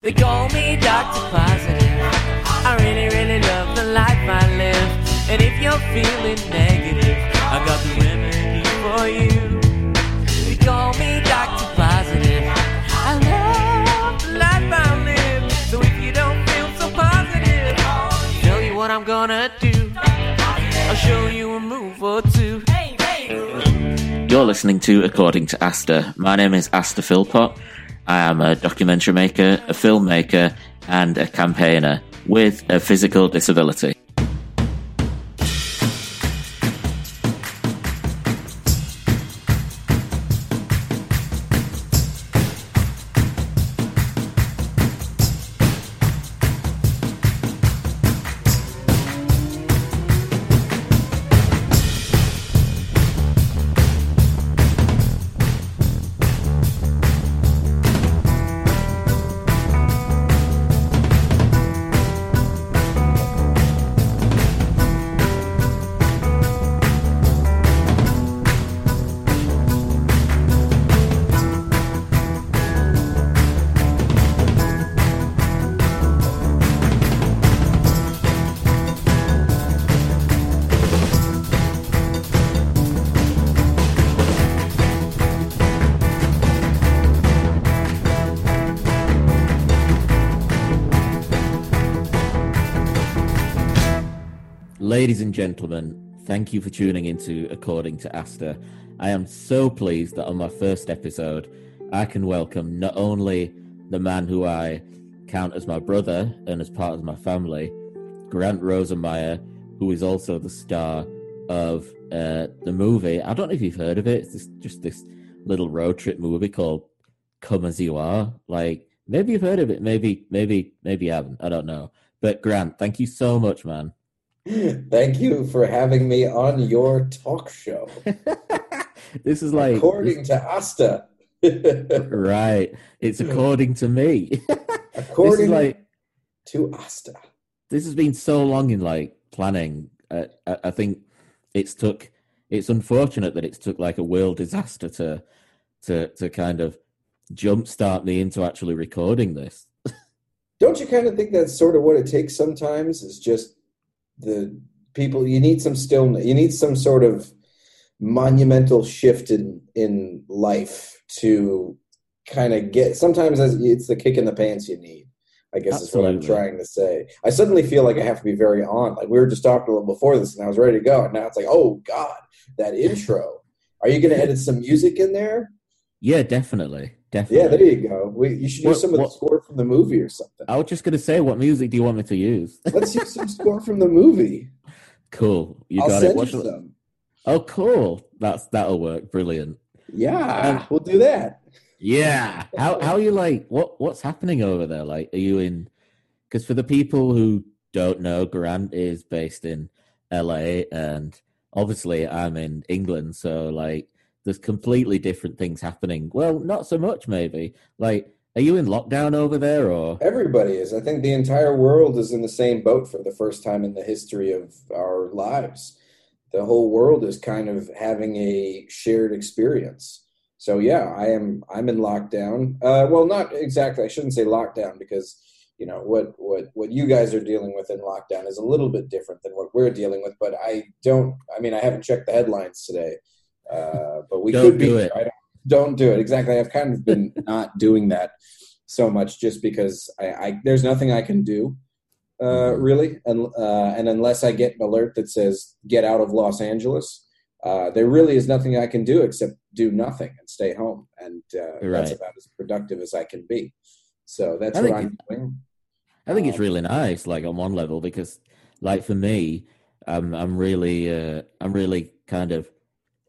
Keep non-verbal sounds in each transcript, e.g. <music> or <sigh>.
They call me Dr. Positive. I really, really love the life I live. And if you're feeling negative, I got the remedy for you. They call me Dr. Positive. I love the life I live. So if you don't feel so positive, I'll tell you what I'm gonna do. I'll show you a move or two. You're listening to According to Asta. My name is Asta Philpott. I am a documentary maker, a filmmaker, and a campaigner with a physical disability. Gentlemen, thank you for tuning into According to Asta. I am so pleased that on my first episode, I can welcome not only the man who I count as my brother and as part of my family, Grant Rosenmeyer, who is also the star of uh, the movie. I don't know if you've heard of it. It's just, just this little road trip movie called Come As You Are. Like, maybe you've heard of it, maybe, maybe, maybe you haven't. I don't know. But Grant, thank you so much, man. Thank you for having me on your talk show. <laughs> this is like according to Asta. <laughs> right. It's according to me. <laughs> according like to Asta. This has been so long in like planning. Uh, I, I think it's took. It's unfortunate that it's took like a world disaster to to to kind of jumpstart me into actually recording this. Don't you kind of think that's sort of what it takes sometimes? Is just the people you need some stillness you need some sort of monumental shift in in life to kind of get sometimes it's the kick in the pants you need i guess Absolutely. is what i'm trying to say. I suddenly feel like i have to be very on like we were just talking a little before this and i was ready to go and now it's like oh god that intro. Are you going to edit some music in there? Yeah definitely definitely yeah there you go we, you should What- use some of what- the score from the movie or something I was just gonna say, what music do you want me to use? <laughs> let's use some score from the movie cool, you i'll got it. send you shall- some Oh, cool. That's that'll work. Brilliant. yeah Um, we'll do that Yeah. How how are you like? What what's happening over there? Like, are you in? Because for the people who don't know, Grant is based in LA, and obviously I'm in England. So like, there's completely different things happening. Well, not so much maybe. Like, are you in lockdown over there, or Everybody is. I think the entire world is in the same boat for the first time in the history of our lives. The whole world is kind of having a shared experience. So yeah, I am. I'm in lockdown. Uh, well, not exactly. I shouldn't say lockdown because you know what what what you guys are dealing with in lockdown is a little bit different than what we're dealing with. But I don't. I mean, I haven't checked the headlines today. Uh, but we Don't could be. do it. I don't, don't do it. Exactly. I've kind of been <laughs> not doing that so much just because I, I there's nothing I can do uh, Mhm. really, and uh, and unless I get an alert that says get out of Los Angeles, uh, there really is nothing I can do except do nothing and stay home, and uh, that's about as productive as I can be. So that's I what I'm doing. I think it's Um, really nice, like on one level, because like for me, I'm I'm really uh, I'm really kind of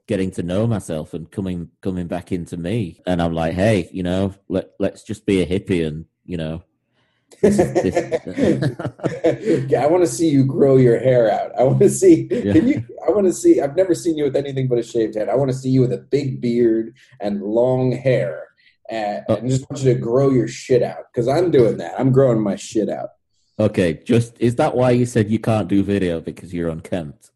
getting to know myself and coming coming back into me, and I'm like, hey, you know, let let's just be a hippie, and you know, this is- this- yeah, <laughs> <laughs> I want to see you grow your hair out. I want to see. Yeah. Can you? I want to see. I've never seen you with anything but a shaved head. I want to see you with a big beard and long hair, and, Oh. and just want you to grow your shit out. Because I'm doing that. I'm growing my shit out. okay, just is that why you said you can't do video because you're unkempt?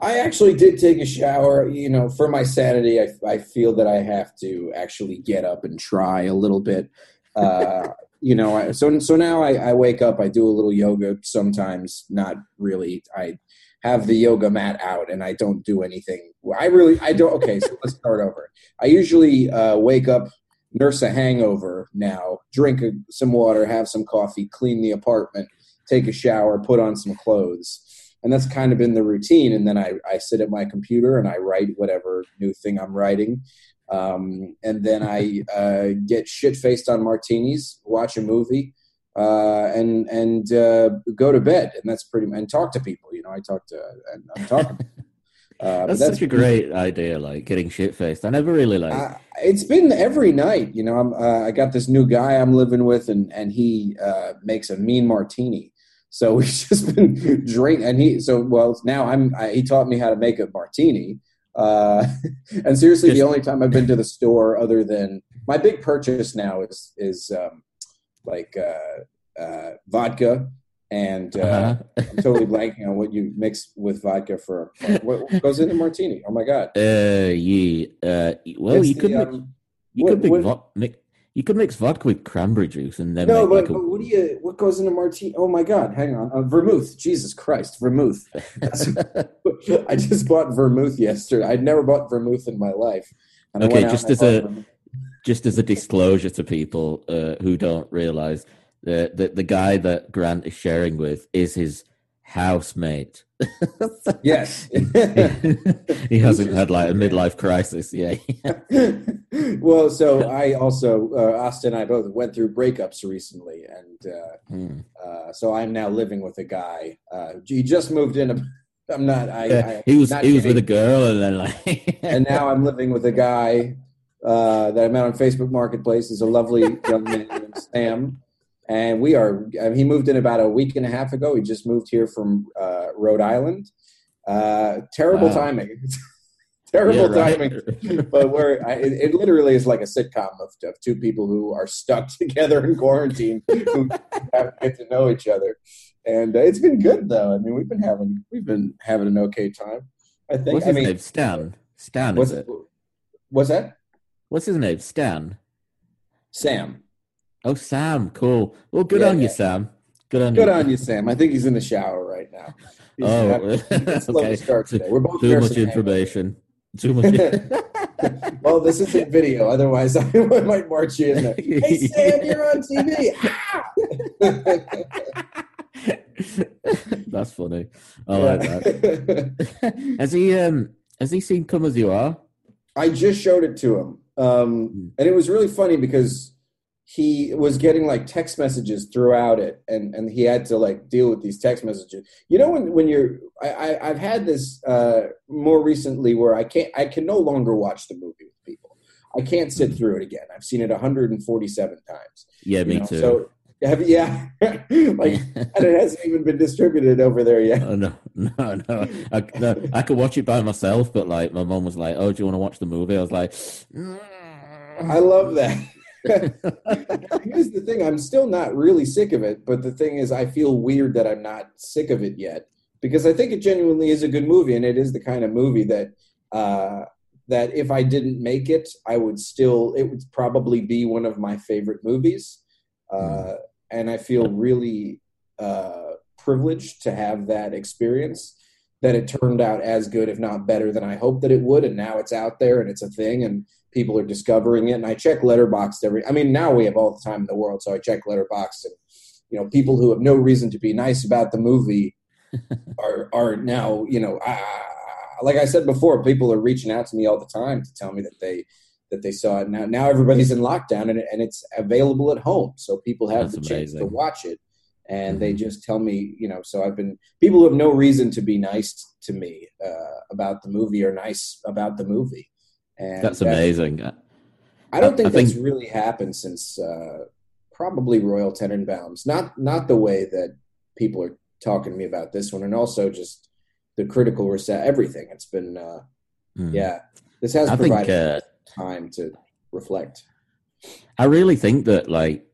I actually did take a shower. You know, for my sanity, I, I feel that I have to actually get up and try a little bit. Uh, <laughs> you know, I, so so now I, I wake up, I do a little yoga sometimes, not really. I have the yoga mat out and I don't do anything. I really, I don't. Okay, so let's start over. I usually uh, wake up, nurse a hangover now, drink a, some water, have some coffee, clean the apartment, take a shower, put on some clothes. And that's kind of been the routine. And then I, I sit at my computer and I write whatever new thing I'm writing. Um, and then I uh, get shit faced on martinis, watch a movie, uh, and and uh, go to bed, and that's pretty. And talk to people. You know, I talk to. And I'm talking. <laughs> Uh, that's, that's, such a great idea, like getting shit faced. I never really like. Uh, it's been every night. You know, I'm. Uh, I got this new guy I'm living with, and and he uh, makes a mean martini. So <laughs> we've just been drinking, and he. So well, now I'm. I, he taught me how to make a martini. Uh, <laughs> and seriously, the only time I've been to the store other than my big purchase now is is um, like uh, uh, vodka and uh, uh-huh. I'm totally blanking on what you mix with vodka for. What, what goes in a martini? Oh my god! Uh, yeah. Uh, well, it's you the, could um, you what, could mix, what, mix, you could mix vodka with cranberry juice and then no, but, like a, but what do you? What goes in a martini? Oh my god! Hang on, uh, vermouth. Jesus Christ, vermouth. <laughs> <laughs> I just bought vermouth yesterday. I'd never bought vermouth in my life. okay, just as a vermouth. just as a disclosure to people uh, who don't realize the, the the guy that Grant is sharing with is his housemate. yes, <laughs> he hasn't had like a midlife crisis. Yeah. <laughs> well, so I also uh, Asta and I both went through breakups recently, and uh, hmm. uh, so I'm now living with a guy. Uh, he just moved in. A, I'm not. I, I he was he was with a girl, and then like, <laughs> and now I'm living with a guy uh, that I met on Facebook Marketplace. He's a lovely young man named Sam and we are. He moved in about a week and a half ago. He just moved here from uh, Rhode Island. Uh, terrible wow. timing. <laughs> terrible yeah, timing. but we're I, it, it, literally is like a sitcom of, of two people who are stuck <laughs> together in quarantine who <laughs> have, get to know each other. And uh, it's been good though. I mean, we've been having we've been having an okay time. I think. What's I his mean, name? Stan. Stan. Is it? What's that? What's his name? Stan. Sam. Oh, Sam, cool. Well, good yeah, on you, Sam. Good on good you. on you, Sam. I think he's in the shower right now. <laughs> He's oh, <laughs> okay. Start today. We're both too much information. Too <laughs> much. well, this is a video. Otherwise, I might march you in there. Hey, Sam, you're on TV. That's funny. I like that. has he um has he seen Come as You Are? I just showed it to him, um, hmm. and it was really funny because he was getting like text messages throughout it and and he had to like deal with these text messages. You know when when you're i, I have had this uh more recently where i can't i can no longer watch the movie with people. I can't sit mm-hmm. through it again. I've seen it 147 times yeah me know? too. so have, yeah. <laughs> Like <laughs> and it hasn't even been distributed over there yet. Oh, no <laughs> no no. I, no I could watch it by myself but like my mom was like oh do you want to watch the movie? I was like mm. i love that <laughs> Here's the thing: I'm still not really sick of it, but the thing is, I feel weird that I'm not sick of it yet because I think it genuinely is a good movie, and it is the kind of movie that uh, that if I didn't make it, I would still it would probably be one of my favorite movies, uh, mm. and I feel really uh, privileged to have that experience. That it turned out as good, if not better, than I hoped that it would, and now it's out there and it's a thing, and people are discovering it. And I check Letterboxd every. I mean, now we have all the time in the world, so I check Letterboxd, and you know, people who have no reason to be nice about the movie <laughs> are are now, you know, uh, like I said before, people are reaching out to me all the time to tell me that they that they saw it. Now, now everybody's in lockdown and, and it's available at home, so people have That's the amazing. chance to watch it. And mm-hmm. they just tell me, you know. So I've been people who have no reason to be nice to me uh, about the movie are nice about the movie. And that's amazing. I don't think I that's think... really happened since uh, probably Royal Tenenbaums. Not not the way that people are talking to me about this one, and also just the critical reset. Everything. It's been uh, mm. yeah. This has I provided think, uh, time to reflect. I really think that like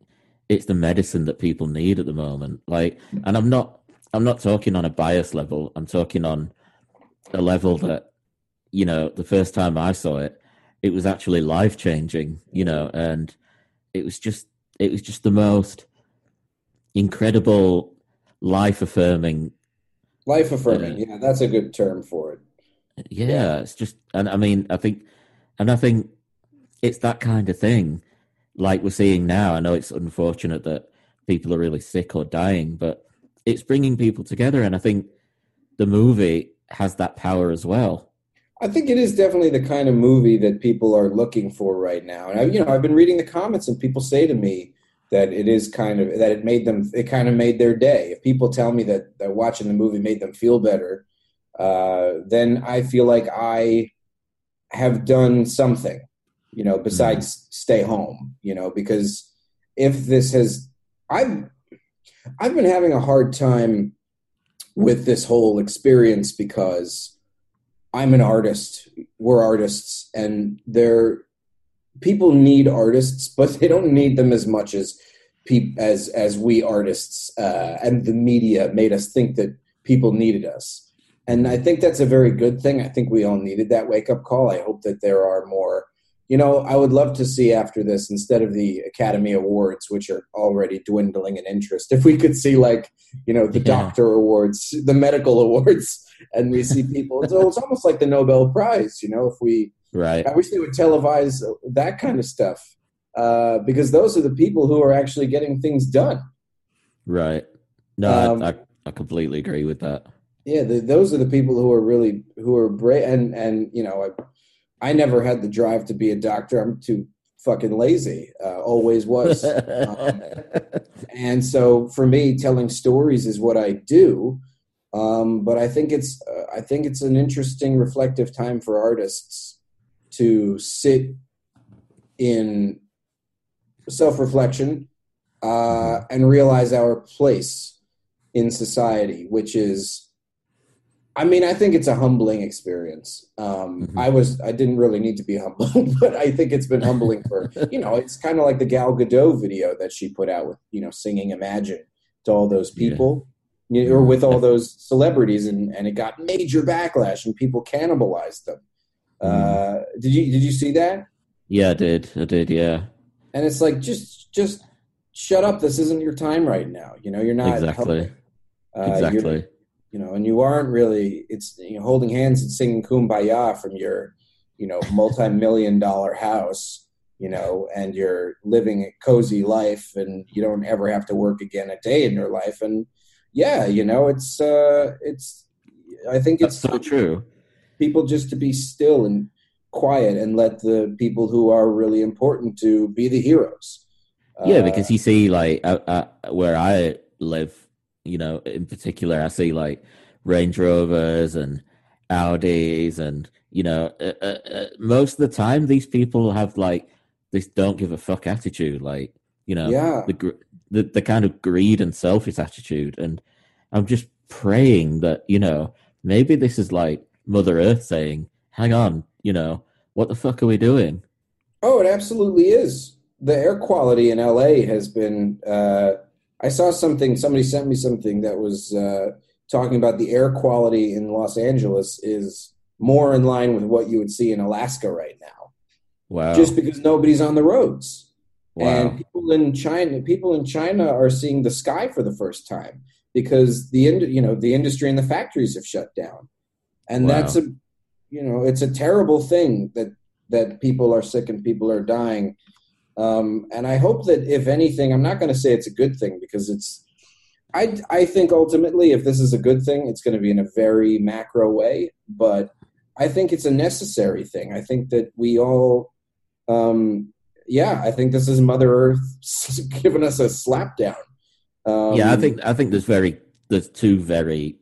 it's the medicine that people need at the moment. Like, and I'm not I'm not talking on a bias level. I'm talking on a level that you know, the first time I saw it, it was actually life changing, you know, and it was just it was just the most incredible, life affirming. Life affirming, yeah, that's a good term for it. Yeah, yeah, it's just, and I mean, I think, and I think it's that kind of thing, like we're seeing now. I know it's unfortunate that people are really sick or dying, but it's bringing people together, and I think the movie has that power as well. I think it is definitely the kind of movie that people are looking for right now. And I, you know, I've been reading the comments, and people say to me that it is kind of that it made them, it kind of made their day. If people tell me that, that watching the movie made them feel better, uh, then I feel like I have done something, you know, besides mm-hmm. stay home. You know, because if this has, I've I've been having a hard time with this whole experience because I'm an artist. We're artists, and they're people need artists, <laughs> but they don't need them as much as as as we artists uh, and the media made us think that people needed us. And I think that's a very good thing. I think we all needed that wake up call. I hope that there are more you know, I would love to see after this, instead of the Academy Awards, which are already dwindling in interest, if we could see like, you know, the yeah. Doctor Awards, the medical <laughs> awards, and we see people. so it's almost like the Nobel Prize, you know. If we, right, I wish they would televise that kind of stuff uh, because those are the people who are actually getting things done. Right. No, um, I, I, I completely agree with that. Yeah, the, those are the people who are really who are brave, and and you know, I, I never had the drive to be a doctor. I'm too fucking lazy. Uh, always was. <laughs> um, and so for me, telling stories is what I do. Um, but I think it's uh, I think it's an interesting reflective time for artists to sit in self-reflection uh, and realize our place in society, which is I mean, I think it's a humbling experience. Um, mm-hmm. I was, I didn't really need to be humbled, <laughs> but I think it's been humbling for, you know, it's kind of like the Gal Gadot video that she put out with, you know, singing Imagine to all those people, yeah. or with all those celebrities, and, and it got major backlash and people cannibalized them. Mm-hmm. Uh, did you did you see that? Yeah, I did. I did. Yeah. And it's like just just shut up. This isn't your time right now. You know, you're not exactly. Uh, exactly you know, and you aren't really it's you know holding hands and singing kumbaya from your you know multi-million dollar house you know and you're living a cozy life and you don't ever have to work again a day in your life and yeah you know it's uh it's i think it's That's so true people just to be still and quiet and let the people who are really important to be the heroes yeah because uh, you see like uh, uh, where i live you know, in particular, I see like Range Rovers and Audis, and you know, uh, uh, uh, most of the time these people have like this don't give a fuck attitude, like you know, yeah. the the the kind of greed and selfish attitude, and I'm just praying that you know maybe this is like Mother Earth saying, "Hang on, you know, what the fuck are we doing?" Oh, it absolutely is. The air quality in LA has been uh, I saw something. Somebody sent me something that was uh, talking about the air quality in Los Angeles is more in line with what you would see in Alaska right now. Wow! Just because nobody's on the roads, wow. and people in China, people in China are seeing the sky for the first time because the you know the industry and the factories have shut down, and wow. that's a you know it's a terrible thing that that people are sick and people are dying um, and I hope that if anything, I'm not going to say it's a good thing because it's. I I think ultimately, if this is a good thing, it's going to be in a very macro way. But I think it's a necessary thing. I think that we all, um, yeah, I think this is Mother Earth <laughs> giving us a slapdown. Um, yeah, I think I think there's very there's two very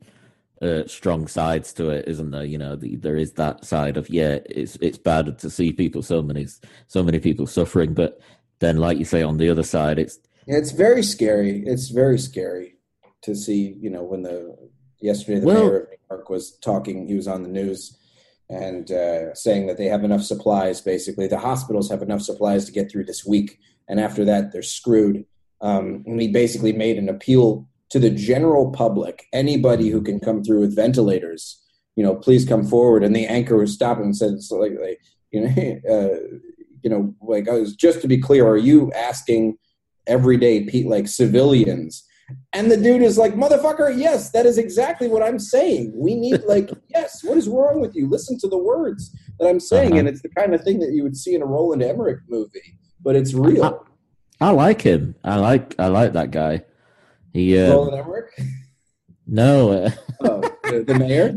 uh, strong sides to it, isn't there? You know, the, there is that side of yeah, it's it's bad to see people so many so many people suffering, but then, like you say, on the other side, it's it's very scary. It's very scary to see. You know, when the yesterday the well, mayor of New York was talking, he was on the news and uh, saying that they have enough supplies. Basically, the hospitals have enough supplies to get through this week, and after that, they're screwed. Um, and he basically made an appeal to the general public, anybody who can come through with ventilators, you know, please come forward. And the anchor was stopped and said, so like, like, you know, <laughs> uh, you know, like I was just to be clear, are you asking everyday pe- like civilians. And the dude is like, motherfucker, yes, that is exactly what I'm saying. We need <laughs> like, yes, what is wrong with you? Listen to the words that I'm saying, Uh-huh. and it's the kind of thing that you would see in a Roland Emmerich movie, but it's real. I like him. I like I like that guy. He uh, Roland Emmerich, no, uh, oh, the, mayor.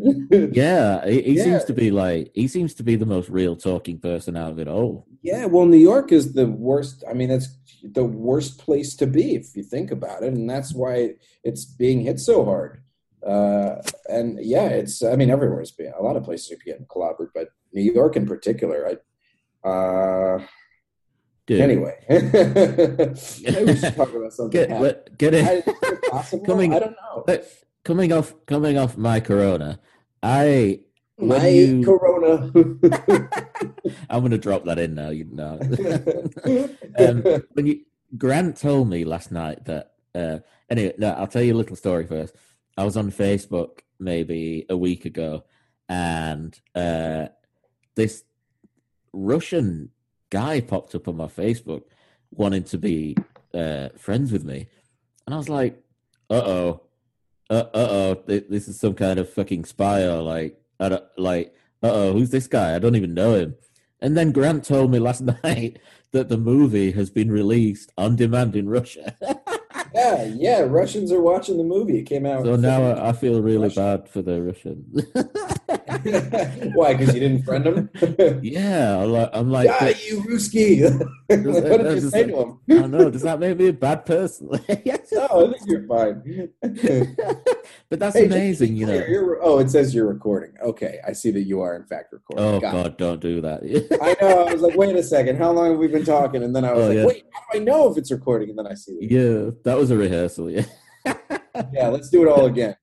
<laughs> yeah, he, he Yeah. seems to be like he seems to be the most real talking person out of it all. Yeah, well, New York is the worst. I mean, that's the worst place to be if you think about it, and that's why it's being hit so hard. Uh, and yeah, it's. I mean, everywhere's being a lot of places are getting clobbered, but New York in particular. I. Uh, Dude, anyway, maybe we should talk about something. get what- get I, it. is possible? <laughs> Coming- I don't know. But coming off coming off my corona, I My you- Corona. <laughs> I'm gonna drop that in now. You know, <laughs> um, when you Grant told me last night that uh, anyway, no, I'll tell you a little story first. I was on Facebook maybe a week ago, and uh, this Russian guy popped up on my Facebook wanting to be uh, friends with me, and I was like, "Uh oh, uh oh, this is some kind of fucking spy or like, I don't, like, uh oh, who's this guy? I don't even know him." And then Grant told me last <laughs> night that the movie has been released on demand in Russia. <laughs> yeah, yeah. Russians are watching the movie. It came out. so now I, I feel really Russia. bad for the Russians. <laughs> <laughs> Why? Because you didn't friend him? <laughs> yeah, I'm like, I'm like yeah, you Ruski. <laughs> what did you say that- to him? I don't know. Does that make me a bad person? No, I think you're fine. but that's Hey, amazing, you know. you're- oh, it says you're recording. Okay, I see that you are in fact recording. Oh Got it. God, don't do that. I know. I was like, wait a second. How long have we been talking? And then I was Oh, like, yeah. wait, how do I know if it's recording? And then I see. Yeah, that was a rehearsal. Yeah. Yeah, let's do it all again.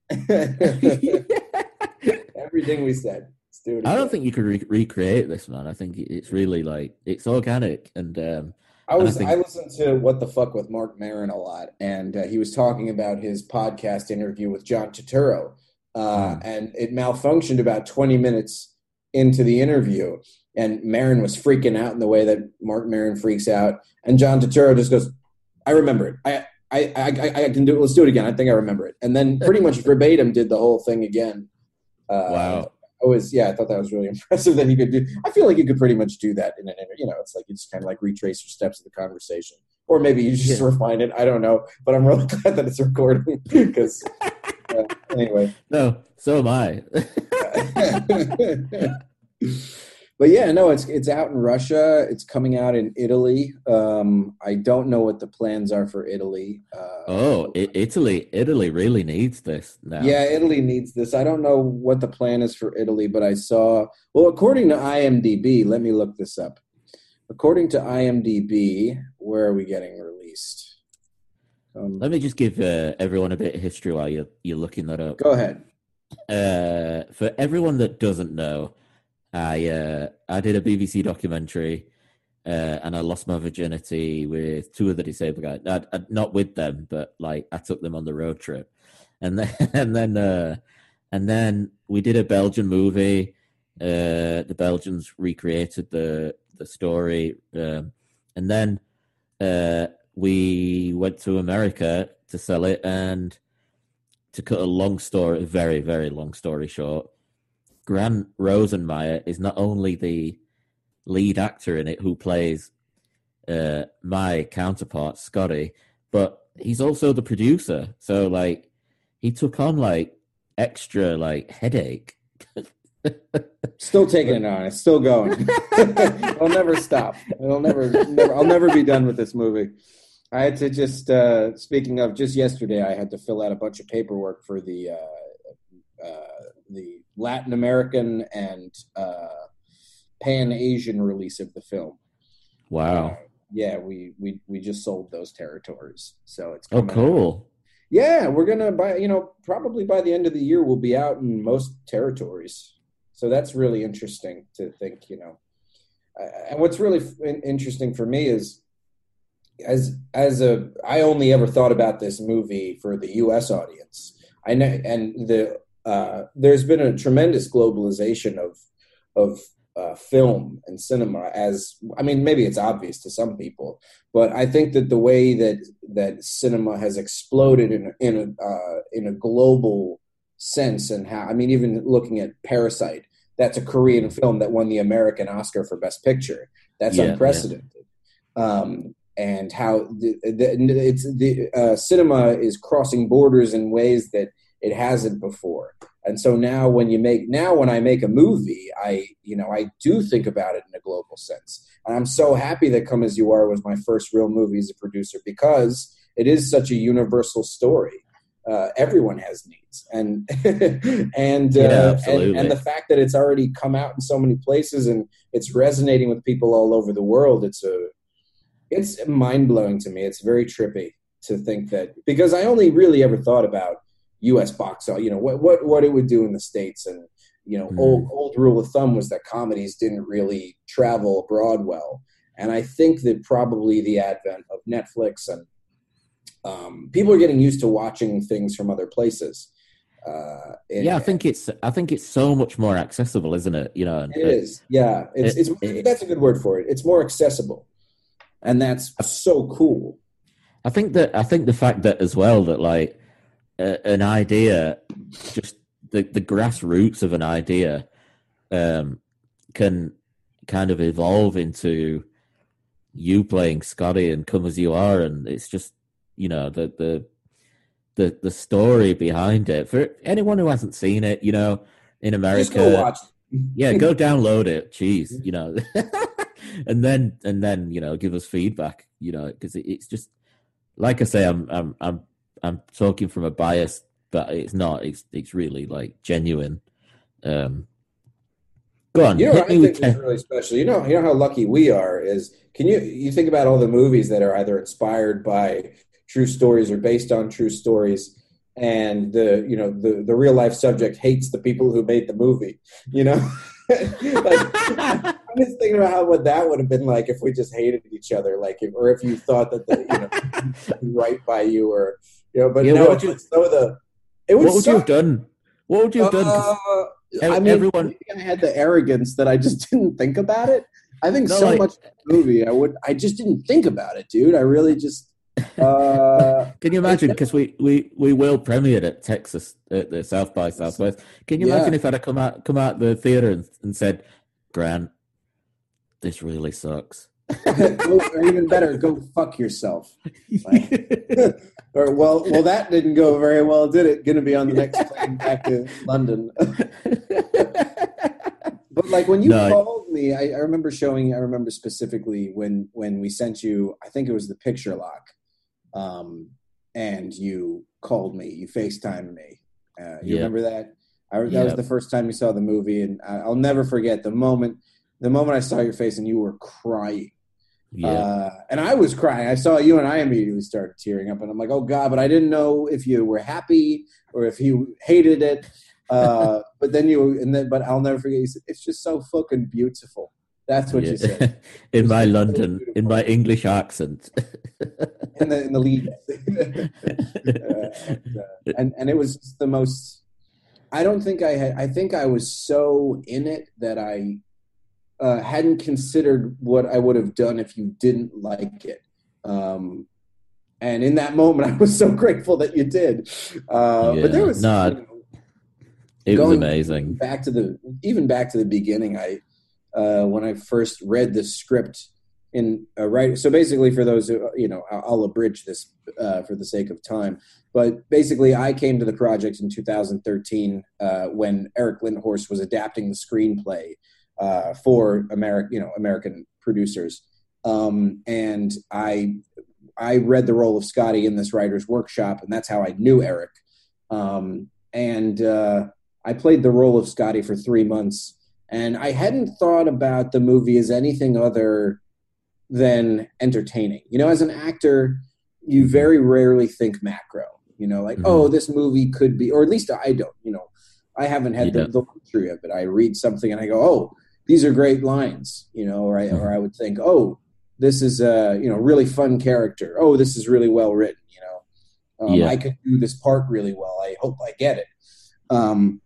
Everything we said. Do. I don't think you could re- recreate this, man. I think it's really like it's organic and um, I was I think- I listened to What the Fuck with Marc Maron a lot, and uh, he was talking about his podcast interview with John Turturro, uh, Hmm. and it malfunctioned about twenty minutes into the interview, and Maron was freaking out in the way that Marc Maron freaks out, and John Turturro just goes, "I remember it. I." I, I, I I can do it. Let's do it again. I think I remember it. And then pretty much <laughs> verbatim did the whole thing again. Uh, wow. I was yeah, I thought that was really <laughs> impressive that he could do. I feel like you could pretty much do that in an interview. You know, it's like you just kind of like retrace your steps of the conversation, or maybe you just Yeah. refine it. I don't know, but I'm really <laughs> glad that it's recording <laughs> because uh, anyway. No, so am I. but yeah, no, it's it's out in Russia. It's coming out in Italy. Um, I don't know what the plans are for Italy. Uh, oh, I- Italy! Italy really needs this now. Yeah, Italy needs this. I don't know what the plan is for Italy, but I saw, well, according to IMDb, let me look this up. According to IMDb, where are we getting released? Um, Let me just give uh, everyone a bit of history while you're you're looking that up. go ahead. Uh, for everyone that doesn't know, I uh, I did a BBC documentary, uh, and I lost my virginity with two of the disabled guys. I, I, not with them, but like I took them on the road trip, and then <laughs> and then uh, and then we did a Belgian movie. Uh, the Belgians recreated the the story, um, and then uh, we went to America to sell it and to cut a long story, very, very long story short, Grant Rosenmeyer is not only the lead actor in it who plays uh, my counterpart, Scotty, but he's also the producer. So, like, he took on, like, extra, like, headache. <laughs> Still taking it on. It's still going. <laughs> It'll never stop. It'll never, never. I'll never be done with this movie. I had to just. Uh, speaking of, just yesterday, I had to fill out a bunch of paperwork for the uh, uh, the Latin American and uh, Pan Asian release of the film. Wow. Yeah, we we we just sold those territories, so it's Oh, coming out. cool. Yeah, we're gonna buy. You know, probably by the end of the year, we'll be out in most territories. So that's really interesting to think. You know, Uh, and what's really f- interesting for me is, as as a, I only ever thought about this movie for the U.S. audience. I know, and the uh, there's been a tremendous globalization of of uh, film and cinema as I mean maybe it's obvious to some people, but I think that the way that that cinema has exploded in in a uh, in a global sense and how I mean even looking at Parasite, that's a Korean film that won the American Oscar for Best Picture. That's yeah, unprecedented. Yeah. Um, and how the, the, it's the uh, cinema is crossing borders in ways that it hasn't before. And so now when you make now when i make a movie i you know i do think about it in a global sense. And i'm so happy that come as you are was my first real movie as a producer because it is such a universal story. Uh, everyone has needs. And <laughs> and, uh, yeah, and and the fact that it's already come out in so many places and it's resonating with people all over the world it's a it's mind-blowing to me. It's very trippy to think that because i only really ever thought about U.S. box office. You know what what what it would do in the states, and you know, mm. old old rule of thumb was that comedies didn't really travel abroad well. And I think that probably the advent of Netflix and um, people are getting used to watching things from other places. Uh, and, yeah, I think it's I think it's so much more accessible, isn't it? You know, it is. Yeah, it's, it, it's it, that's a good word for it. It's more accessible, and that's so cool. I think that I think the fact that as well that like a, an idea, just the, the grassroots of an idea, um, can kind of evolve into you playing Scotty and come as you are, and it's just you know the the the the story behind it for anyone who hasn't seen it. You know, in America, go yeah, go <laughs> download it. Jeez, you know, <laughs> and then and then you know give us feedback. You know, because it, it's just like I say, I'm I'm I'm I'm talking from a bias, but it's not. It's it's really like genuine. Um, go on. You know, I think is really special. You know, you know how lucky we are. Is can you you think about all the movies that are either inspired by true stories or based on true stories, and the you know the the real life subject hates the people who made the movie. You know. <laughs> like, I'm just thinking about how what that would have been like if we just hated each other, like, if, or if you thought that the you know <laughs> right by you, or you know, but yeah, no, you, some of the. It would what would suck. you have done? What would you have done? Uh, I mean, everyone. I had the arrogance that I just <laughs> didn't think about it. I think no, so like, much movie. I would. I just didn't think about it, dude. I really just. <laughs> Uh, Can you imagine? Because we, we, we will premiere at Texas at the South by Southwest. Can you yeah. imagine if I'd have come out come out the theater and, and said, "Grant, this really sucks." <laughs> or even better, go fuck yourself. Like, or well, well, that didn't go very well, did it? Going to be on the next <laughs> plane back to London. <laughs> but like when you no. called me, I, I, remember showing. I remember specifically when when we sent you. I think it was the picture lock, um, and you called me. You Facetimed me. Uh, you yep. remember that? I, that yep. was the first time you saw the movie, and I, I'll never forget the moment. The moment I saw your face and you were crying yeah. Uh, and I was crying. I saw you and I immediately started tearing up. And I'm like, oh God, but I didn't know if you were happy or if you hated it. Uh, <laughs> but then you, and then, but I'll never forget, you said, it's just so fucking beautiful. That's what yeah. you said. <laughs> in my so London, in my English accent. in the, in the lead. <laughs> uh, and, and, and it was the most, I don't think I had, I think I was so in it that I uh, hadn't considered what I would have done if you didn't like it. Um, and in that moment, <laughs> I was so grateful that you did. Uh, yeah, but there was no, you know, it was amazing. Back to the even back to the beginning. I uh, when I first read the script in uh, right. So basically, for those who you know, I'll, I'll abridge this uh, for the sake of time. But basically, I came to the project in 2013 uh, when Erik Linthorst was adapting the screenplay uh, for American, you know, American producers. Um, and I, I read the role of Scotty in this writer's workshop, and that's how I knew Erik. Um, and uh, I played the role of Scotty for three months, and I hadn't thought about the movie as anything other than entertaining. You know, as an actor, you very rarely think macro. You know, like, mm-hmm. oh, this movie could be, or at least I don't. You know, I haven't had yeah. the, the luxury of it. I read something and I go, oh, these are great lines, you know, or I, or I would think, oh, this is a you know really fun character. Oh, this is really well written. You know, um, yeah. I could do this part really well. I hope I get it. Um,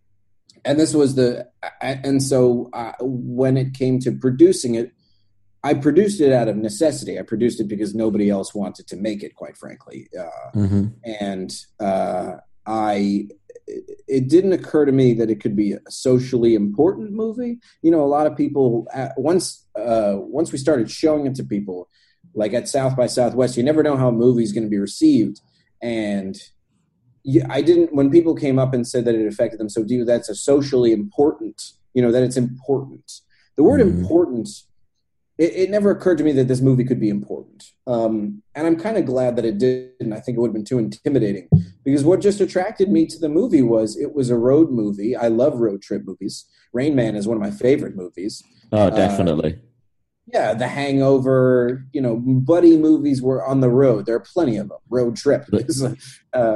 and this was the and so uh, when it came to producing it i produced it out of necessity i produced it because nobody else wanted to make it quite frankly uh, hmm and uh, i it didn't occur to me that it could be a socially important movie you know a lot of people once uh, once we started showing it to people like at south by southwest you never know how a movie's going to be received and I didn't. When people came up and said that it affected them so deeply, that's a socially important. You know that it's important. The word Mhm. important. It, it never occurred to me that this movie could be important, um, and I'm kind of glad that it didn't. I think it would have been too intimidating because what just attracted me to the movie was it was a road movie. I love road trip movies. Rain Man is one of my favorite movies. Oh, definitely. Yeah, The Hangover, you know, buddy movies were on the road. There are plenty of them. Road Trip is uh,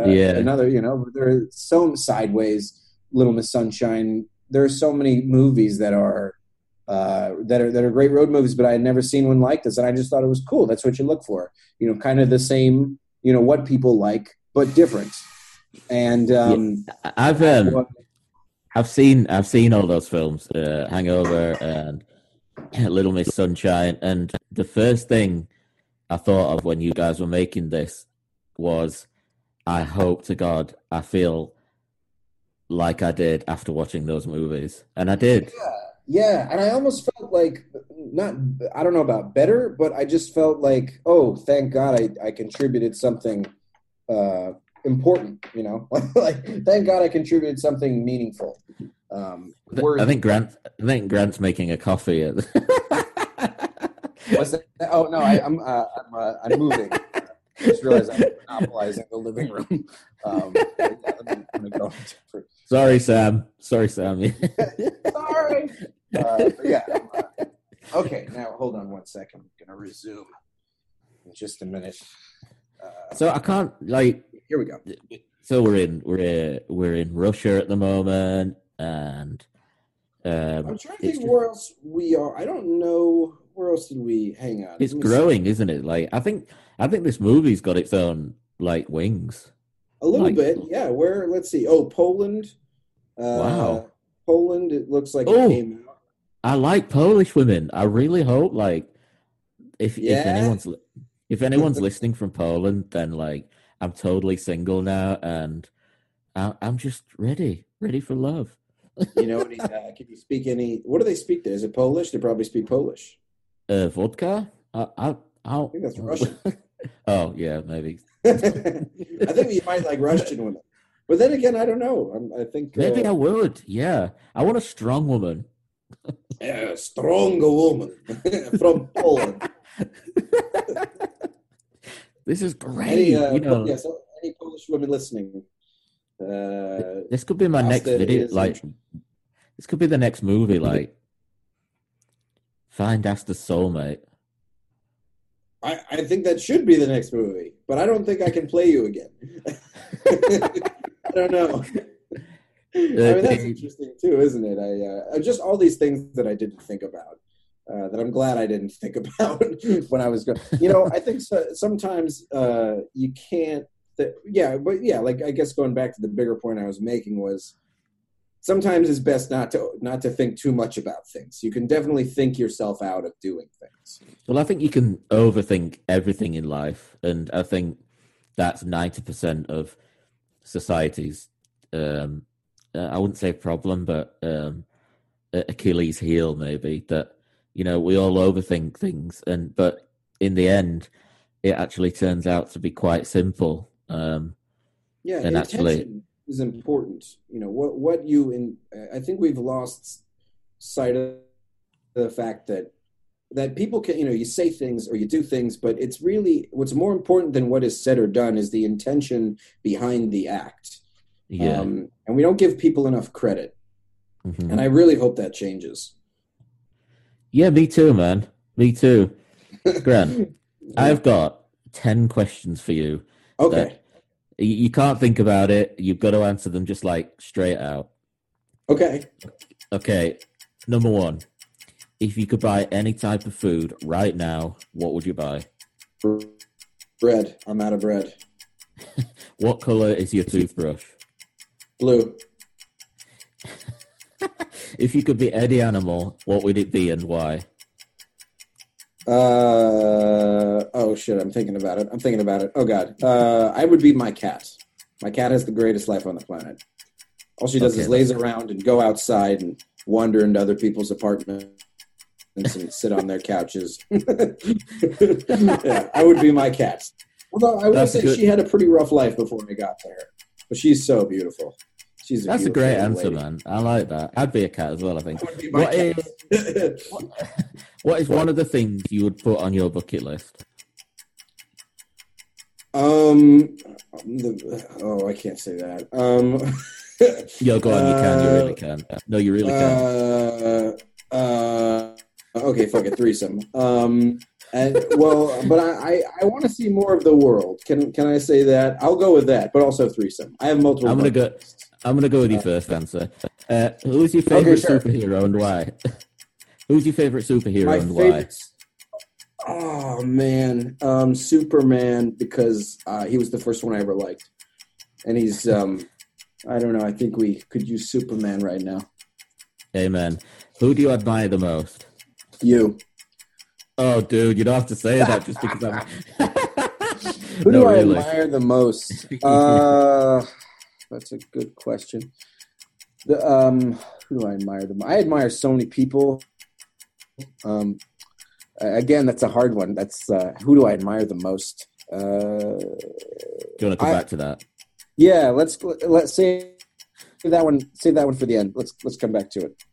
Yeah. another, you know, there are so Sideways, Little Miss Sunshine. There are so many movies that are uh, that are that are great road movies, but I had never seen one like this, and I just thought it was cool. That's what you look for, you know, kind of the same, you know, what people like, but different. And um, I- I've um, I've seen I've seen all those films, uh, Hangover and <clears throat> Little Miss Sunshine, and the first thing I thought of when you guys were making this was, I hope to God I feel like I did after watching those movies, and I did. Yeah, and I almost felt like not I don't know about better, but I just felt like, oh, thank God I, I contributed something uh important, you know? <laughs> like thank God I contributed something meaningful. Um I think Grant. I think Grant's making a coffee. at-? Oh no, I, I'm uh, I'm uh, I'm moving. Uh, just realized I'm monopolizing the living room. Um, yeah, me, I'm go <laughs> Sorry, Sam. Sorry, Sam. <laughs> Sorry. Uh, yeah. Uh, <laughs> okay, now hold on one second. I'm gonna resume in just a minute. Uh, so I can't like. here we go. So we're in we're we're in Russia at the moment, and um, I'm trying to think where else we are. I don't know where else did we hang out. it's me see. growing, isn't it? Like I think I think this movie's got its own like wings. a little like- bit. Yeah, where? Let's see. Oh, Poland. Uh, Wow. Poland. It looks like Oh. it came out. I like Polish women. I really hope like if if anyone's if anyone's <laughs> listening from Poland, then like I'm totally single now, and I, I'm just ready, ready for love. You know, any, <laughs> uh, can you speak any? What do they speak there? Is it Polish? They probably speak Polish. Uh, vodka? I I, I, I think that's Russian. <laughs> oh yeah, maybe. I think you might like Russian women, but then again, I don't know. I'm, I think Maybe I uh, would. Yeah, I want a strong woman. Yeah, strong woman <laughs> from Poland. This is great. Any, uh, you know, yeah, so any Polish women listening? Uh, this could be my next video. Like, this could be the next movie. Like, find Asta's soulmate. I, I think that should be the next movie, but I don't think I can play you again. <laughs> I don't know. I mean, that's interesting too, isn't it? I uh, just all these things that I didn't think about. Uh, that I'm glad I didn't think <laughs> about when I was going. You know, I think so, sometimes uh, you can't. Th- yeah, but yeah, like I guess going back to the bigger point I was making was sometimes it's best not to not to think too much about things. You can definitely think yourself out of doing things. Well, I think you can overthink everything in life, and I think that's ninety percent of society's. Um, uh, I wouldn't say problem, but um, Achilles' heel, maybe that you know we all overthink things, and but in the end, it actually turns out to be quite simple. Um, Yeah, And actually- intention is important. You know what what you in. I think we've lost sight of the fact that that people can you know you say things or you do things, but it's really what's more important than what is said or done is the intention behind the act. Yeah, Um, and we don't give people enough credit, mhm. and I really hope that changes. yeah, me too, man. Me too. <laughs> Grant, I've got ten questions for you. okay, You, you can't think about it. You've got to answer them just like straight out. okay. Okay, number one. If you could buy any type of food right now, what would you buy? Bread. I'm out of bread. <laughs> What color is your toothbrush? Blue. <laughs> if you could be any animal, what would it be and why? Uh oh shit! I'm thinking about it. I'm thinking about it. Oh god, uh, I would be my cat. My cat has the greatest life on the planet. All she does Okay, is laze around and go outside and wander into other people's apartments and sit on their couches. <laughs> yeah, I would be my cat. Although I would That's say good. she had a pretty rough life before I got to her, but she's so beautiful. She's a That's a great answer, lady. man. I like that. I'd be a cat as well. I think. I would be my What is <laughs> what is one of the things you would put on your bucket list? Um, the, oh, I can't say that. Um, <laughs> Yo, go on. You can. You Uh, really can. No, you really can. uh, uh, okay, fuck it, threesome. Um, and well, but I, I, I want to see more of the world. Can can I say that? I'll go with that, but also threesome. I have multiple. I'm gonna go- I'm gonna go with your first answer. Uh, who's your favorite sure. superhero and why? <laughs> who's your favorite superhero My and why? Oh man, um, Superman because uh, he was the first one I ever liked, and he's um, I don't know. I think we could use Superman right now. Amen. Who do you admire the most? You. Oh, dude, you don't have to say that <laughs> just because I'm. <laughs> Who No, do I really. admire the most? <laughs> Uh, that's a good question. The, um, who do I admire the most? I admire so many people. Um, again, that's a hard one. That's uh, who do I admire the most? Uh, Do you want to come I- back to that? yeah, let's let's say that one. Save that one for the end. Let's let's come back to it.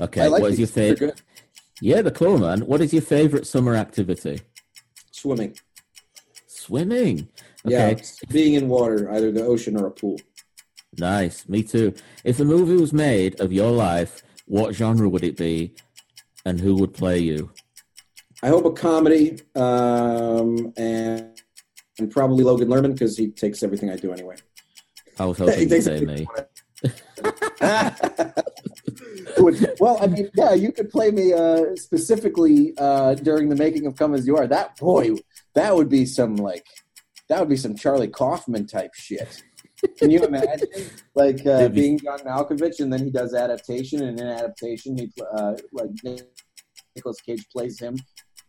Okay. Like what is your favorite? Yeah, the cool man. What is your favorite summer activity? Swimming. Swimming. Yeah, being in water, either the ocean or a pool. Nice. Me too. If a movie was made of your life, what genre would it be, and who would play you? I hope a comedy, um, and and probably Logan Lerman because he takes everything I do anyway. I was hoping <laughs> to say me. <laughs> Would- well, I mean, yeah, you could play me uh, specifically uh, during the making of "Come as You Are." That boy, that would be some like, that would be some Charlie Kaufman type shit. Can you imagine, like uh, be- being John Malkovich, and then he does adaptation, and in adaptation, he uh, like Nicolas Cage plays him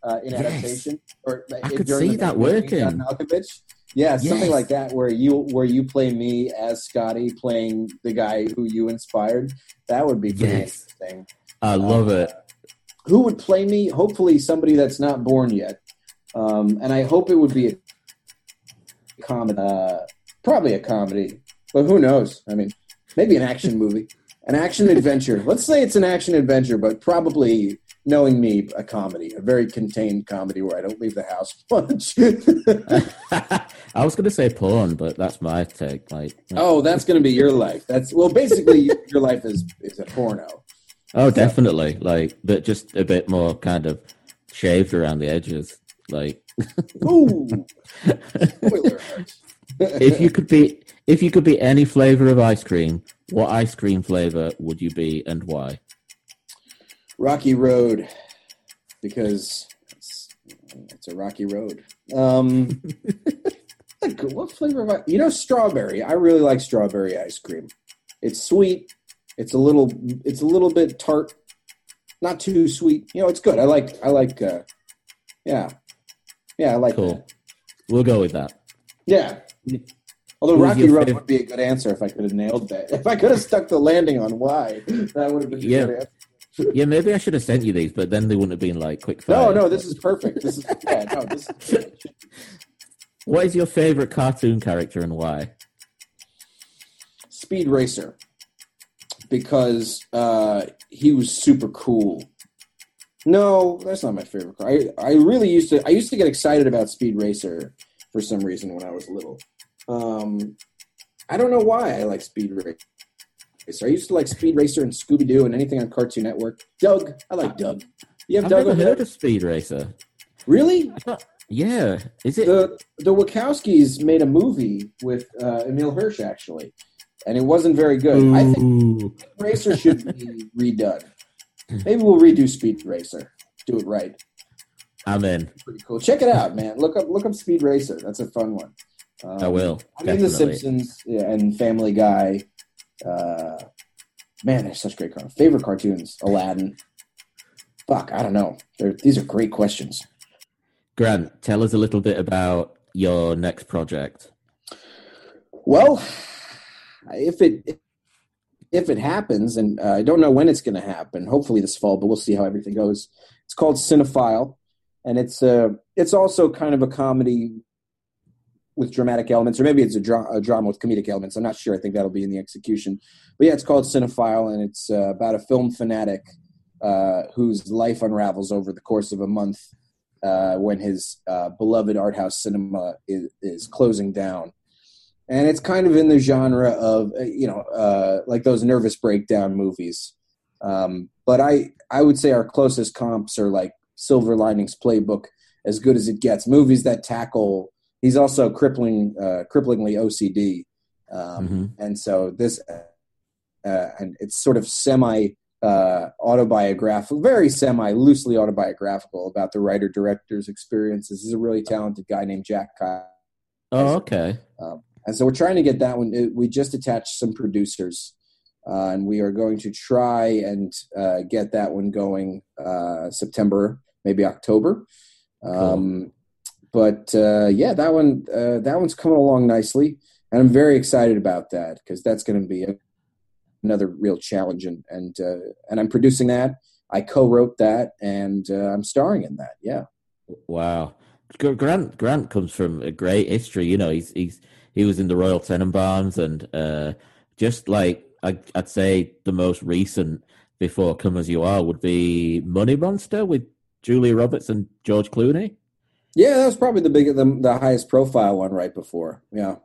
uh, in Yes. adaptation, or I could during see that of John working. Malkovich. Yeah, something Yes. like that, where you where you play me as Scotty, playing the guy who you inspired. That would be pretty Yes. interesting. I love Uh, it. Who would play me? Hopefully, somebody that's not born yet. Um, and I hope it would be a comedy. Uh, probably a comedy, but who knows? I mean, maybe an action movie, an action adventure. <laughs> Let's say it's an action adventure, but probably knowing me, a comedy, a very contained comedy where I don't leave the house <laughs> much. I was going to say porn, but that's my take. Like, oh, that's going to be your life. That's well, basically, your life is is a porno. oh, definitely. Like, but just a bit more kind of shaved around the edges. Like, Ooh, spoiler if you could be, if you could be any flavor of ice cream, what ice cream flavor would you be, and why? Rocky Road because it's, it's a rocky road. Um, <laughs> what flavor of? You know, strawberry. I really like strawberry ice cream. It's sweet. It's a little. It's a little bit tart. Not too sweet. You know, it's good. I like. I like. Uh, yeah, yeah. I like Cool. that. We'll go with that. Yeah. Although Rocky Road fav- would be a good answer if I could have nailed that. If I could have stuck the landing on why, that would have been a Yeah. Yeah, maybe I should have sent you these, but then they wouldn't have been like quick No, fire. no, this is perfect. This is yeah, no, this is. What is your favorite cartoon character and why? Speed Racer because uh, he was super cool. No, that's not my favorite car. I, I really used to I used to get excited about Speed Racer for some reason when I was little. Um, I don't know why I like Speed Racer. I used to like Speed Racer and Scooby Doo and anything on Cartoon Network. Doug, I like Doug. You have I've Doug never heard there? of Speed Racer. Really? Yeah, is it? the the Wachowskis made a movie with uh, Emile Hirsch actually, and it wasn't very good. I think Ooh. Racer should be redone. Maybe we'll redo Speed Racer. Do it right. I'm in. Pretty cool. Check it out, man. Look up look up Speed Racer. That's a fun one. Um, I will. I mean, The. Simpsons yeah, and Family Guy. Uh, man, they're such great cartoons. Favorite cartoons: Aladdin. Fuck, I don't know. They're, these are great questions. Grant, tell us a little bit about your next project. Well, if it if it happens, and uh, I don't know when it's going to happen. Hopefully this fall, but we'll see how everything goes. It's called Cinephile, and it's uh, it's also kind of a comedy with dramatic elements, or maybe it's a, dra- a, drama with comedic elements. I'm not sure. I think that'll be in the execution. But yeah, it's called Cinephile, and it's uh, about a film fanatic uh, whose life unravels over the course of a month uh, when his uh, beloved art house cinema is, is, closing down. And it's kind of in the genre of uh, you know uh, like those nervous breakdown movies. Um, but I I would say our closest comps are like Silver Linings Playbook, as good as it gets. Movies that tackle he's also crippling, uh, cripplingly OCD, um, mm-hmm. and so this, uh, and it's sort of semi uh, autobiographical, very semi loosely autobiographical about the writer director's experiences. He's a really talented guy named Jack Kyle. Oh, okay. Um, and so we're trying to get that one. It, we just attached some producers, uh, and we are going to try and uh, get that one going uh, September, maybe October. Um, cool but uh, yeah, that one uh, that one's coming along nicely, and I'm very excited about that because that's going to be a, another real challenge, and and uh, and I'm producing that. I co-wrote that, and uh, I'm starring in that. Yeah. Wow, Grant Grant comes from a great history. You know, he's he's he was in the Royal Tenenbaums, and uh, just like I, I'd say, the most recent before "Come as You Are" would be Money Monster with Julia Roberts and George Clooney. Yeah, that was probably the big, the, the highest profile one right before. Yeah,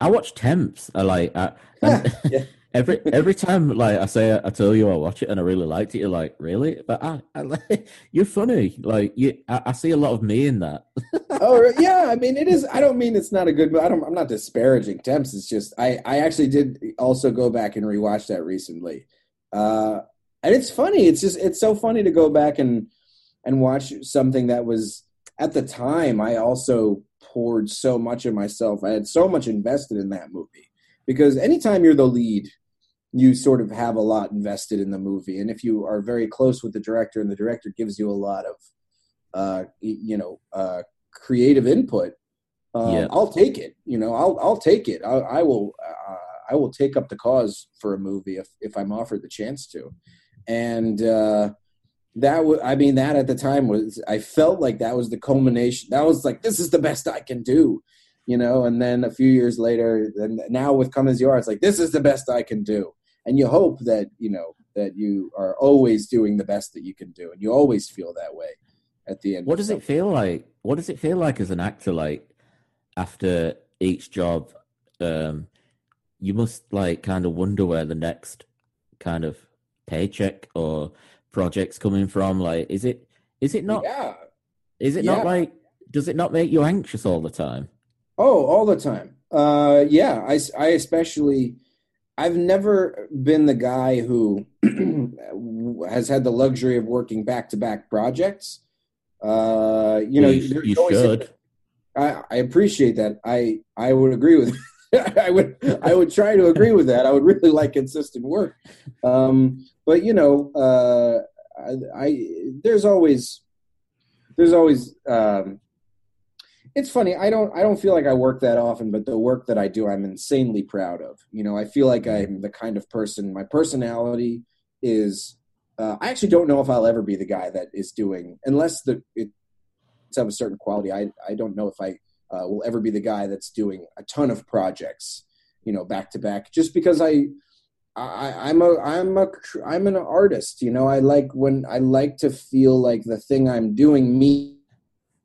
I watched Temps. I like I, <laughs> yeah. <laughs> every every time like I say I tell you I watch it and I really liked it. You're like really, but I, I <laughs> you're funny. Like you, I, I, see a lot of me in that. oh yeah, I mean it is. I don't mean it's not a good. I don't. I'm not disparaging Temps. It's just I I actually did also go back and rewatch that recently, uh, and it's funny. It's just it's so funny to go back and and watch something that was at the time, I also poured so much of myself. I had so much invested in that movie because anytime you're the lead, you sort of have a lot invested in the movie. And if you are very close with the director and the director gives you a lot of, uh, you know, uh, creative input, um, yeah. I'll take it. You know, I'll I'll take it. I, I will uh, I will take up the cause for a movie if if I'm offered the chance to. And uh, that was i mean that at the time was i felt like that was the culmination that was like this is the best i can do you know? And then a few years later and now with come as you are it's like this is the best i can do. And you hope that you know that you are always doing the best that you can do and you always feel that way at the end what does it feel like what does it feel like as an actor like after each job um you must like kind of wonder where the next kind of paycheck or projects coming from? Like, is it is it not? Yeah. Is it yeah. not like? Does it not make you anxious all the time? Oh, all the time. Uh, yeah. I I especially. I've never been the guy who <clears throat> has had the luxury of working back to back projects. Uh, you know, you, you should. I, I appreciate that. I I would agree with <laughs> I would I would try to agree with that. I would really like consistent work. Um, but you know, uh, I, I, there's always there's always um, it's funny. I don't I don't feel like I work that often, but the work that I do, I'm insanely proud of. You know, I feel like I'm the kind of person. My personality is. Uh, I actually don't know if I'll ever be the guy that is doing unless the it's of a certain quality. I I don't know if I uh, will ever be the guy that's doing a ton of projects, you know, back to back. Just because I, I, I'm a, I'm a, I'm an artist. You know, I like when I like to feel like the thing I'm doing means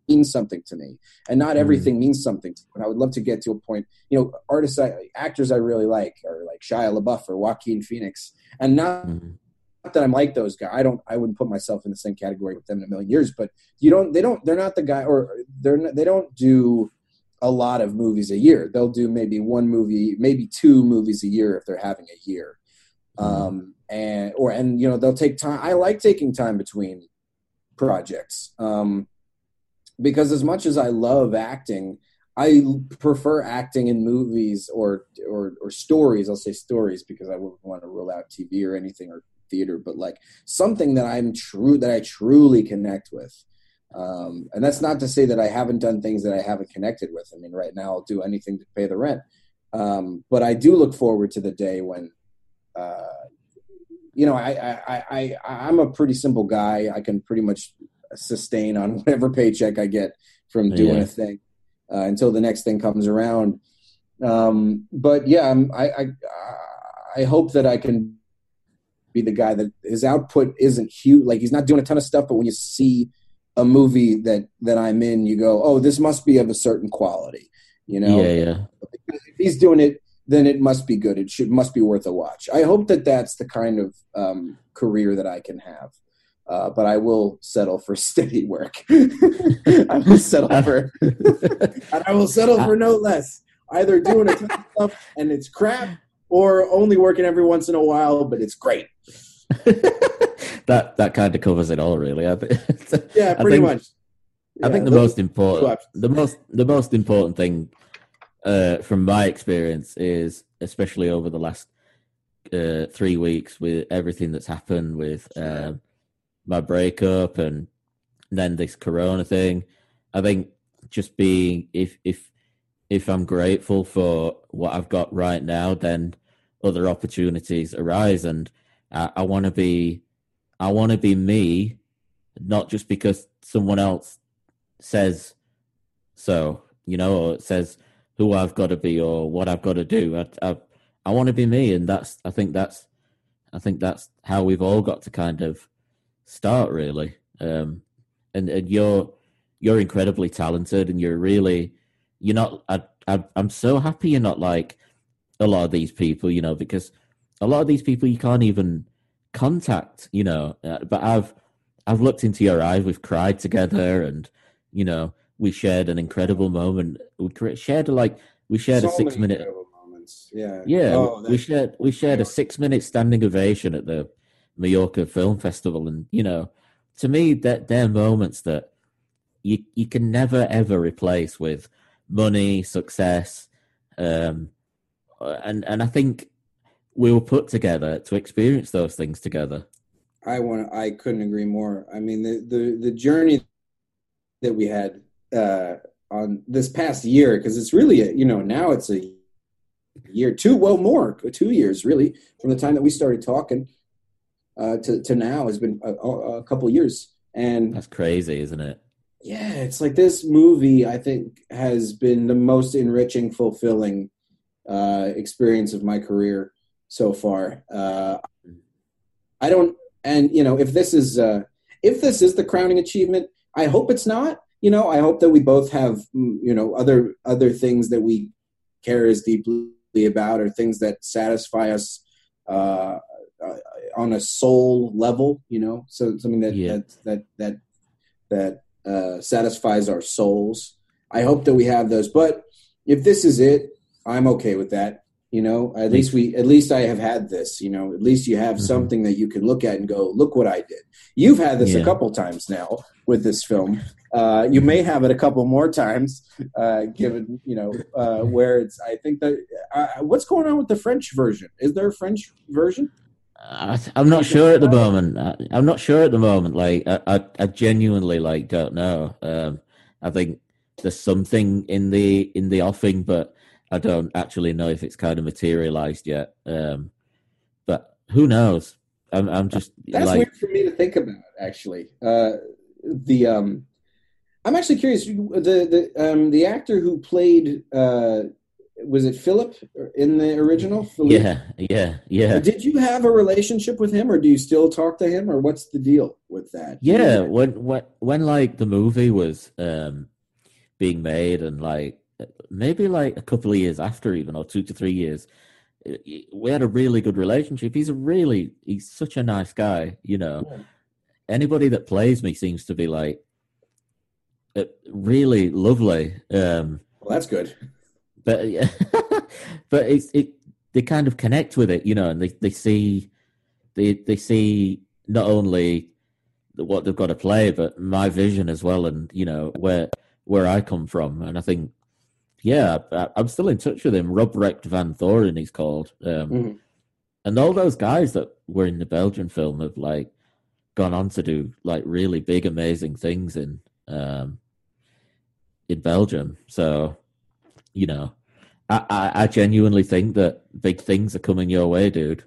means something to me, and not mm-hmm. everything mm. means something. To me. And I would love to get to a point. You know, artists, I, actors, I really like are like Shia LaBeouf or Joaquin Phoenix, and not. Mm-hmm that I'm like those guys. I don't. I wouldn't put myself in the same category with them in a million years. But you don't. They don't. They're not the guy, or they're. Not, they don't do a lot of movies a year. They'll do maybe one movie, maybe two movies a year if they're having a year. Mm-hmm. Um, and or and you know they'll take time. I like taking time between projects um, because as much as I love acting, I prefer acting in movies or or or stories. I'll say stories because I wouldn't want to cable out TV or anything or theater, but like something that I'm true that I truly connect with. Um, and that's not to say that I haven't done things that I haven't connected with. I mean, right now I'll do anything to pay the rent. Um, but I do look forward to the day when, uh, you know, I, I, I, I, am a pretty simple guy. I can pretty much sustain on <laughs> whatever paycheck I get from doing yeah. a thing uh, until the next thing comes around. Um, but yeah, I'm, I, I, I hope that I can be the guy that his output isn't huge. Like he's not doing a ton of stuff, but when you see a movie that that I'm in, you go, "Oh, this must be of a certain quality." You know, yeah, yeah. If he's doing it, then it must be good. It should must be worth a watch. I hope that that's the kind of um, career that I can have. Uh, but I will settle for <laughs> steady work. <laughs> I will settle <laughs> for, and I will settle for no less. Either doing a ton of stuff and it's crap, or only working every once in a while, but it's great. <laughs> that that kind of covers it all, really. I <laughs> think, yeah, pretty I think, much. Yeah, I think the most important, the most the most important thing uh, from my experience is, especially over the last uh, three weeks, with everything that's happened with um, my breakup and then this Corona thing. I think just being if if if I'm grateful for what I've got right now, then other opportunities arise, and I, I want to be I want to be me, not just because someone else says so, you know, or says who I've got to be or what I've got to do. I I, I want to be me, and that's I think that's I think that's how we've all got to kind of start really. Um, and and you're you're incredibly talented, and you're really you're not. I, I I'm so happy you're not like a lot of these people, you know, because a lot of these people you can't even contact, you know. Uh, but I've I've looked into your eyes. We've cried together, <laughs> and you know, we shared an incredible moment. We shared like we shared so a six minute. Moments. Yeah, yeah. Oh, we shared we shared a six minute standing ovation at the Mallorca Film Festival, and you know, to me, that they're moments that you you can never ever replace with money, success, um, and and I think we were put together to experience those things together. I want. I couldn't agree more. I mean, the the the journey that we had uh, on this past year, because it's really a, you know now it's a year, two well more two years really from the time that we started talking uh, to to now has been a, a couple years, and that's crazy, isn't it? Yeah, it's like this movie. I think has been the most enriching, fulfilling uh, experience of my career so far. Uh, I don't, and you know, if this is uh, if this is the crowning achievement, I hope it's not. You know, I hope that we both have mm, you know other other things that we care as deeply about, or things that satisfy us uh, uh, on a soul level. You know, so something that yeah. that that that that uh, satisfies our souls. I hope that we have those, but if this is it, I'm okay with that you know at least we at least i have had this you know at least you have mm-hmm. something that you can look at and go look what i did you've had this yeah. a couple times now with this film uh, you may have it a couple more times uh, given you know uh, where it's i think that uh, what's going on with the french version is there a french version I, am not sure at the moment. I, am not sure at the moment. Like I, I, I genuinely like don't know. Um, I think there's something in the in the offing, but I don't actually know if it's kind of materialized yet. Um, but who knows? I'm, I'm just that's like, weird for me to think about. Actually, uh, the um, I'm actually curious. The the um, the actor who played uh, was it Philip in the original? Philippe? Yeah, yeah, yeah. Did you have a relationship with him, or do you still talk to him, or what's the deal with that? Yeah, when when when like the movie was um, being made, and like maybe like a couple of years after, even or two to three years, we had a really good relationship. He's a really, he's such a nice guy. You know, yeah. anybody that plays me seems to be like uh, really lovely. Um, well, that's good. But yeah, <laughs> but it's it. They kind of connect with it, you know, and they they see they they see not only what they've got to play, but my vision as well, and you know where where I come from, and I think yeah, I, am still in touch with him. Robrecht van Thoren, he's called. Um, mm-hmm. and all those guys that were in the Belgian film have like gone on to do like really big, amazing things in um, in Belgium. So, you know, I, I, I genuinely think that big things are coming your way, dude.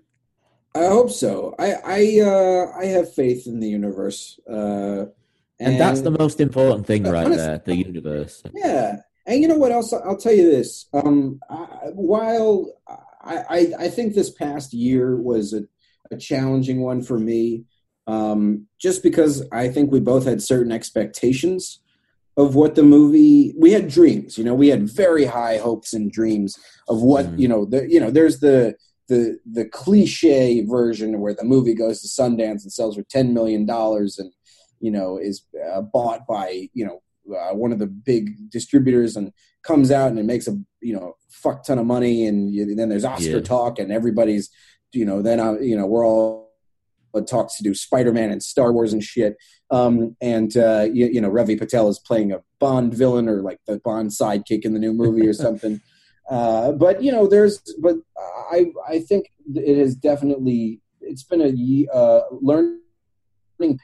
I hope so. I I uh, I have faith in the universe, uh, and, and, that's the most important thing, right honestly, there. The universe. Yeah, and you know what else? I'll tell you this. Um, I, while I, I, I think this past year was a, a challenging one for me, um, just because I think we both had certain expectations of what the movie we had dreams you know we had very high hopes and dreams of what mm. you know the you know there's the the the cliche version where the movie goes to Sundance and sells for ten million dollars and you know is uh, bought by you know uh, one of the big distributors and comes out and it makes a you know fuck ton of money and, you, and then there's Oscar yeah. talk and everybody's you know then I, uh, you know we're all talks to do Spider-Man and Star Wars and shit. Um, and uh, you, you, know, Ravi Patel is playing a Bond villain or like the Bond sidekick in the new movie or <laughs> something. Uh, but you know, there's, but I, I think it is definitely, it's been a uh, learning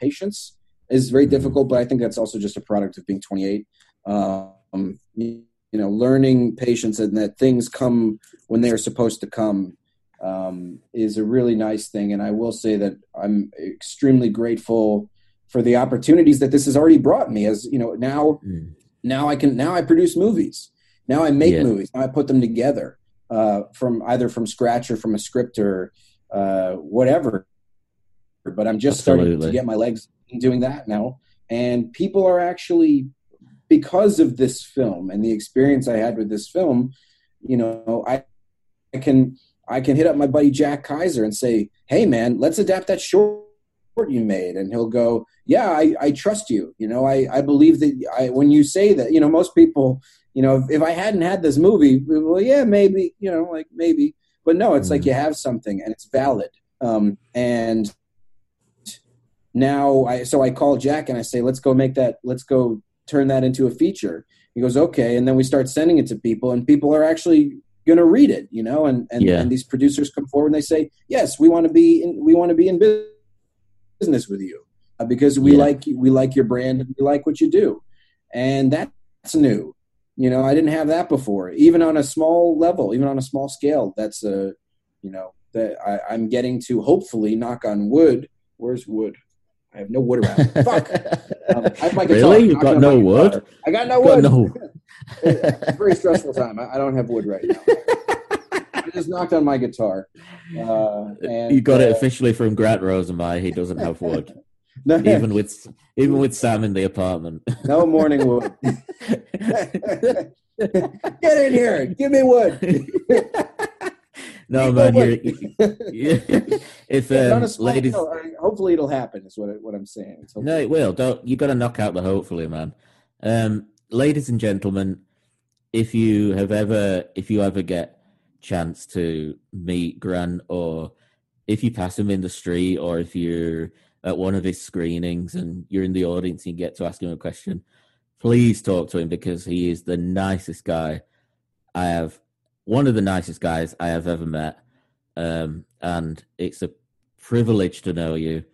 patience is very difficult, but I think that's also just a product of being 28. Um, you know, learning patience and that things come when they are supposed to come um, is a really nice thing. And I will say that I'm extremely grateful for the opportunities that this has already brought me. As you know, now mm. now I can now I produce movies. Now I make yeah. movies. Now I put them together uh, from either from scratch or from a script or uh, whatever. But I'm just Absolutely. starting to get my legs doing that now, and people are actually because of this film and the experience I had with this film. You know, I I can I can hit up my buddy Jack Kaiser and say, "Hey, man, let's adapt that short you made," and he'll go, "Yeah, I, I trust you. You know, I, I believe that I, when you say that, you know, most people, you know, if, if I hadn't had this movie, well, yeah, maybe, you know, like maybe, but no, it's mm-hmm. like you have something and it's valid. Um, and now I, so I call Jack and I say, let's go make that, let's go turn that into a feature. He goes, okay, and then we start sending it to people, and people are actually going to read it, you know, and and, yeah. and these producers come forward and they say, yes, we want to be in, we want to be in business with you uh, because we yeah. like we like your brand and we like what you do, and that's new. You know, I didn't have that before, even on a small level, even on a small scale. That's a, you know, that I, I'm getting to hopefully knock on wood. Where's wood? I have no wood around. Fuck. Um, I have my <laughs> guitar. Really? You got no wood? I got no wood. Got no. <laughs> it's a very stressful time. I, I, don't have wood right now. I just knocked on my guitar. Uh, and, you got uh, it officially from Grant Rosenby. He doesn't have wood. <laughs> no, even with even with Sam in the apartment. no morning wood. Get in here. Give me wood. no man, you're, if um, ladies, hopefully it'll happen. Is what what I'm saying. No, it will. Don't you got to knock out the hopefully, man. Um, ladies and gentlemen, if you have ever, if you ever get chance to meet Grant, or if you pass him in the street, or if you're at one of his screenings and you're in the audience and you get to ask him a question, please talk to him because he is the nicest guy I have one of the nicest guys I have ever met. Um, and it's a privilege to know you,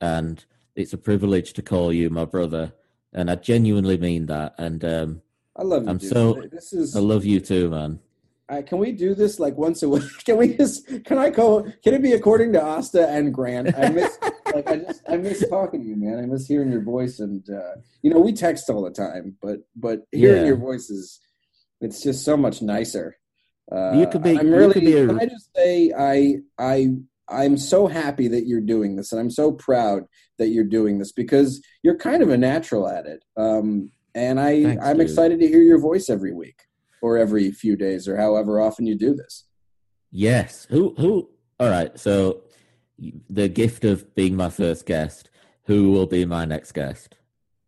and it's a privilege to call you my brother. And I genuinely mean that. And um, I love you. I'm dude. so. This is. I love you too, man. Uh, can we do this like once a week? <laughs> Can we just? Can I call? Can it be according to Asta and Grant? I miss <laughs> like I just I miss talking to you, man. I miss hearing your voice, and uh, you know we text all the time, but but hearing yeah. your voice is it's just so much nicer. Uh, you could be. I'm really. Could be a... Can I just say I I I'm so happy that you're doing this, and I'm so proud that you're doing this because you're kind of a natural at it. Um, and I Thanks, I'm dude. excited to hear your voice every week or every few days or however often you do this. Yes. Who who? All right. So the gift of being my first guest. Who will be my next guest?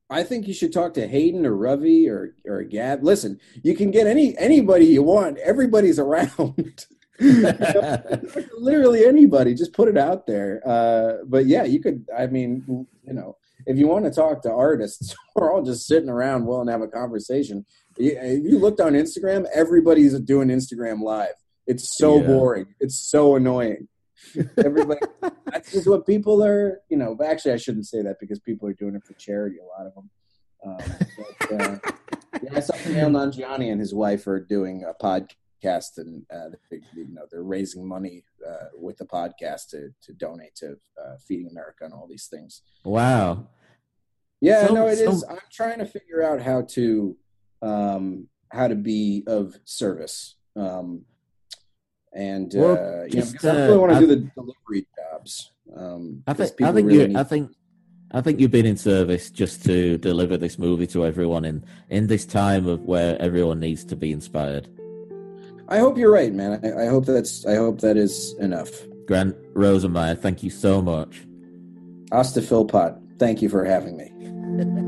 I think you should talk to Hayden or Ravi or or Gab. Listen, you can get any anybody you want. Everybody's <laughs> around. <laughs> Literally anybody. Just put it out there. Uh, but yeah, you could. I mean, you know, if you want to talk to artists, <laughs> we're all just sitting around willing to have a conversation. If you looked on Instagram, everybody's doing Instagram live. It's so yeah. boring. It's so annoying. Everybody, <laughs> that's just what people are. You know, actually, I shouldn't say that because people are doing it for charity. A lot of them. Um, but, uh, yeah, I saw Kumail Nanjiani and his wife are doing a podcast, and uh, they, you know they're raising money uh, with the podcast to to donate to uh, Feeding America and all these things. Wow. Yeah, So- no, it is. so- I'm trying to figure out how to um, how to be of service. Um, and Well, uh, you know, just, because I uh, really want to do the delivery jobs. Um, I think I think really need- I think I think you've been in service just to deliver this movie to everyone in in this time of where everyone needs to be inspired. I hope you're right, man. I, I hope that's. I hope that is enough. Grant Rosenmeyer, thank you so much. Asta Philpott, thank you for having me. <laughs>